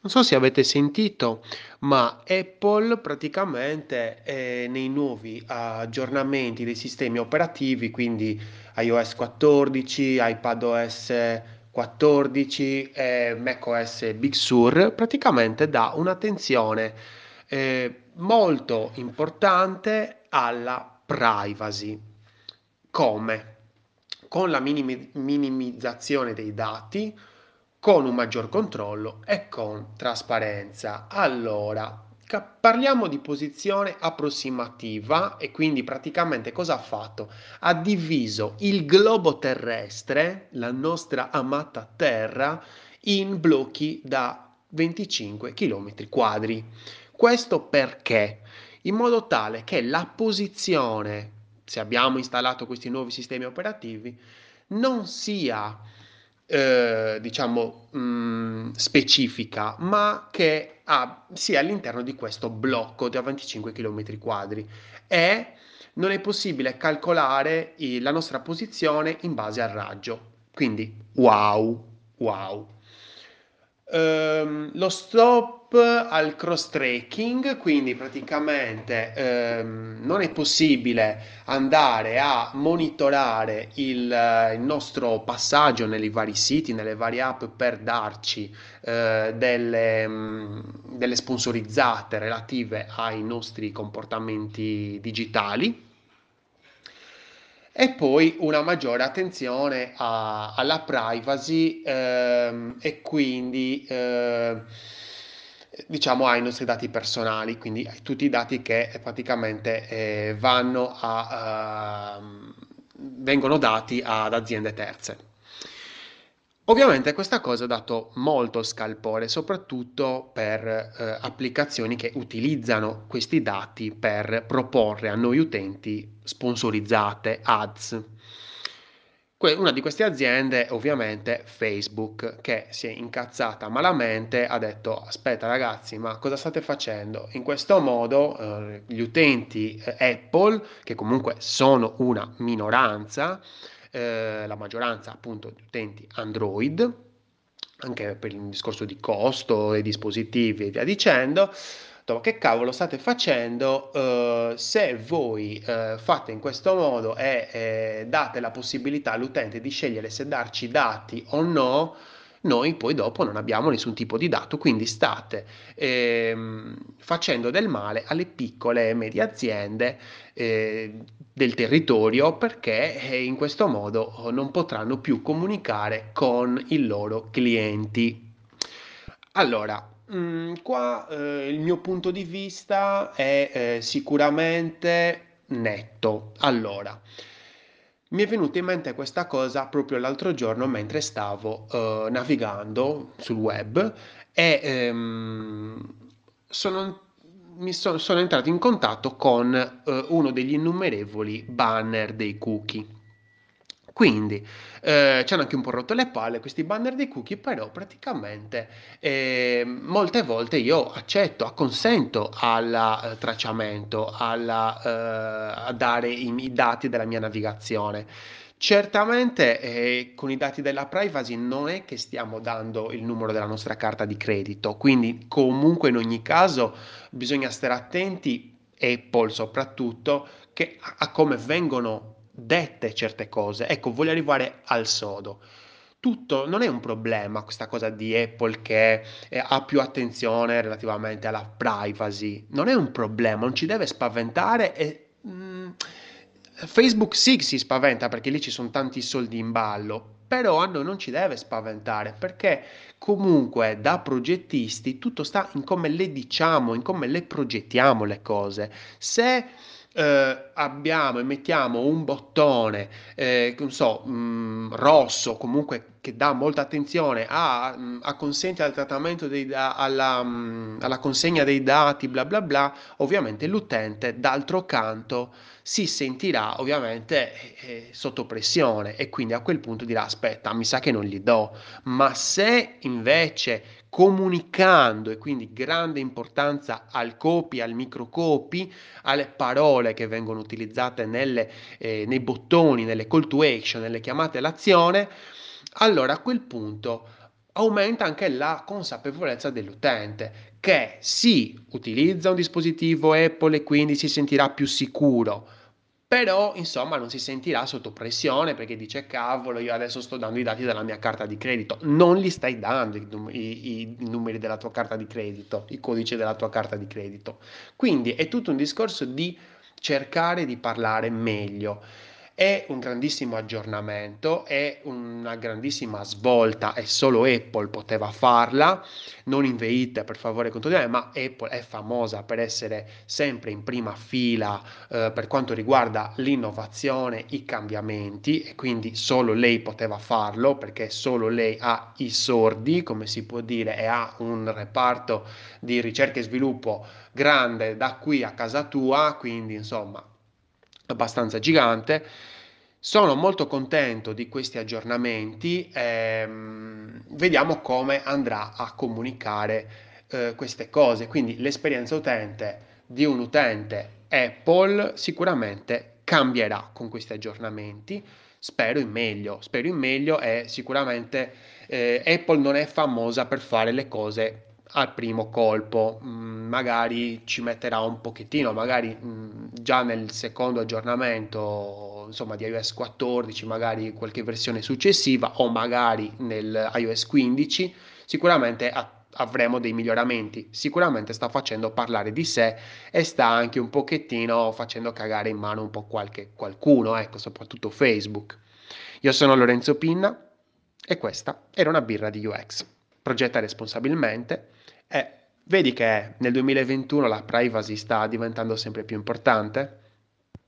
Non so se avete sentito, ma Apple praticamente eh, nei nuovi aggiornamenti dei sistemi operativi, quindi iOS 14, iPadOS 14 e macOS Big Sur, praticamente dà un'attenzione eh, molto importante alla privacy. Come? Con la minimi- minimizzazione dei dati con un maggior controllo e con trasparenza. Allora, parliamo di posizione approssimativa e quindi praticamente cosa ha fatto? Ha diviso il globo terrestre, la nostra amata Terra, in blocchi da 25 km quadri. Questo perché? In modo tale che la posizione, se abbiamo installato questi nuovi sistemi operativi, non sia eh, diciamo, mh, specifica, ma che ha, sia all'interno di questo blocco da 25 km quadri e non è possibile calcolare la nostra posizione in base al raggio. Quindi, wow, wow. Ehm, lo stop al cross tracking, quindi praticamente ehm, non è possibile andare a monitorare il, il nostro passaggio nei vari siti, nelle varie app per darci eh, delle, mm, delle sponsorizzate relative ai nostri comportamenti digitali. E poi una maggiore attenzione a- alla privacy ehm, e quindi eh, diciamo ai nostri dati personali, quindi a tutti i dati che praticamente eh, vanno a, ehm, vengono dati ad aziende terze. Ovviamente questa cosa ha dato molto scalpore, soprattutto per eh, applicazioni che utilizzano questi dati per proporre a noi utenti sponsorizzate, ads. Que- Una di queste aziende, ovviamente, Facebook, che si è incazzata malamente, ha detto: Aspetta, ragazzi, ma cosa state facendo? In questo modo, eh, gli utenti eh, Apple, che comunque sono una minoranza, eh, la maggioranza appunto di utenti Android, anche per il discorso di costo dei dispositivi e via dicendo. Che cavolo state facendo? Eh, se voi eh, fate in questo modo e eh, date la possibilità all'utente di scegliere se darci dati o no, noi poi dopo non abbiamo nessun tipo di dato, quindi state ehm, facendo del male alle piccole e medie aziende eh, del territorio perché eh, in questo modo non potranno più comunicare con i loro clienti. Allora, mm, qua eh, il mio punto di vista è eh, sicuramente netto. Allora, mi è venuta in mente questa cosa proprio l'altro giorno mentre stavo eh, navigando sul web e ehm, sono, mi so- sono entrato in contatto con eh, uno degli innumerevoli banner dei cookie. Quindi eh, ci hanno anche un po' rotto le palle questi banner dei cookie, però praticamente eh, molte volte io accetto, acconsento al eh, tracciamento, alla, eh, a dare i, i dati della mia navigazione. Certamente eh, con i dati della privacy non è che stiamo dando il numero della nostra carta di credito, quindi comunque in ogni caso bisogna stare attenti, Apple soprattutto, che, a come vengono dette certe cose. Ecco, voglio arrivare al sodo. Tutto non è un problema questa cosa di Apple che eh, ha più attenzione relativamente alla privacy. Non è un problema, non ci deve spaventare e mm, Facebook sì si spaventa perché lì ci sono tanti soldi in ballo, però a noi non ci deve spaventare perché comunque da progettisti tutto sta in come le diciamo, in come le progettiamo le cose. Se eh, abbiamo e mettiamo un bottone, eh, non so, mh, rosso, comunque che dà molta attenzione a, a consentire al trattamento dei alla, alla consegna dei dati, bla bla bla, ovviamente l'utente d'altro canto si sentirà ovviamente eh, eh, sotto pressione e quindi a quel punto dirà aspetta, mi sa che non gli do, ma se invece comunicando e quindi grande importanza al copy, al microcopi, alle parole che vengono utilizzate nelle, eh, nei bottoni, nelle call to action, nelle chiamate all'azione, allora a quel punto aumenta anche la consapevolezza dell'utente che sì, utilizza un dispositivo Apple e quindi si sentirà più sicuro, però insomma non si sentirà sotto pressione perché dice cavolo io adesso sto dando i dati della mia carta di credito. Non li stai dando i, i, i, numeri della tua carta di credito i codici della tua carta di credito. Quindi è tutto un discorso di cercare di parlare meglio è un grandissimo aggiornamento, è una grandissima svolta e solo Apple poteva farla. Non inveite per favore contro di me, ma Apple è famosa per essere sempre in prima fila eh, per quanto riguarda l'innovazione, i cambiamenti e quindi solo lei poteva farlo perché solo lei ha i sordi, come si può dire, e ha un reparto di ricerca e sviluppo grande da qui a casa tua, quindi insomma abbastanza gigante. Sono molto contento di questi aggiornamenti, ehm, vediamo come andrà a comunicare eh, queste cose. Quindi l'esperienza utente di un utente Apple sicuramente cambierà con questi aggiornamenti. Spero in meglio, spero in meglio e sicuramente eh, Apple non è famosa per fare le cose al primo colpo, mm, magari ci metterà un pochettino, magari mm, già nel secondo aggiornamento insomma, di iOS 14, magari qualche versione successiva o magari nel iOS 15, sicuramente avremo dei miglioramenti. Sicuramente sta facendo parlare di sé e sta anche un pochettino facendo cagare in mano un po' qualche, qualcuno, ecco, soprattutto Facebook. Io sono Lorenzo Pinna e questa era una birra di UX. Progetta responsabilmente e vedi che nel 2021 la privacy sta diventando sempre più importante?